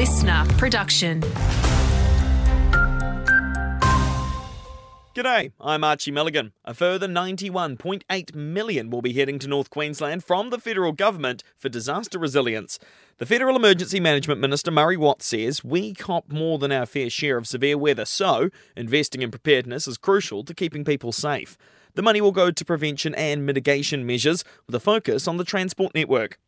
listener production. G'day, I'm Archie Milligan. A further 91.8 million will be heading to North Queensland from the federal government for disaster resilience. The Federal Emergency Management Minister Murray Watt says we cop more than our fair share of severe weather, so investing in preparedness is crucial to keeping people safe. The money will go to prevention and mitigation measures with a focus on the transport network.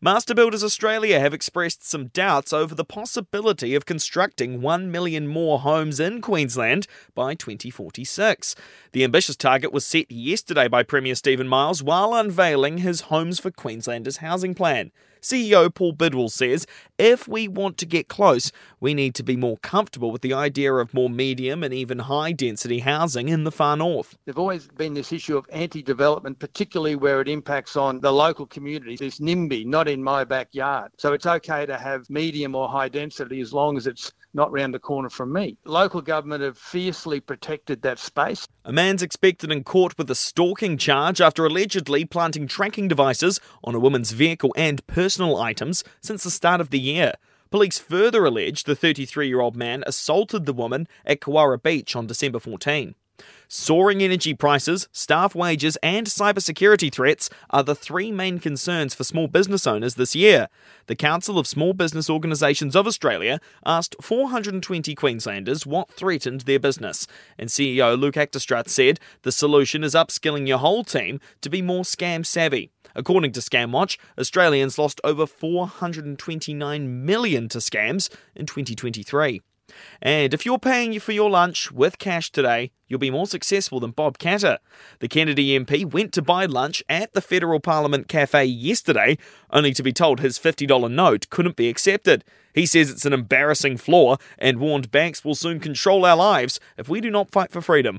Master Builders Australia have expressed some doubts over the possibility of constructing 1 million more homes in Queensland by 2046. The ambitious target was set yesterday by Premier Stephen Miles while unveiling his Homes for Queenslanders housing plan. CEO Paul Bidwell says if we want to get close, we need to be more comfortable with the idea of more medium and even high density housing in the far north. There's always been this issue of anti development, particularly where it impacts on the local community. This NIMBY, not in my backyard. So it's okay to have medium or high density as long as it's not round the corner from me. Local government have fiercely protected that space. A man's expected in court with a stalking charge after allegedly planting tracking devices on a woman's vehicle and personal items since the start of the year. Police further allege the 33 year old man assaulted the woman at Kewarra Beach on December 14. Soaring energy prices, staff wages, and cybersecurity threats are the three main concerns for small business owners this year. The Council of Small Business Organisations of Australia asked 420 Queenslanders what threatened their business, and CEO Luke Achterstraat said the solution is upskilling your whole team to be more scam savvy. According to ScamWatch, Australians lost over 429 million to scams in 2023. And if you're paying for your lunch with cash today, you'll be more successful than Bob Katter. The Kennedy MP went to buy lunch at the Federal Parliament Cafe yesterday, only to be told his $50 note couldn't be accepted. He says it's an embarrassing flaw and warned banks will soon control our lives if we do not fight for freedom.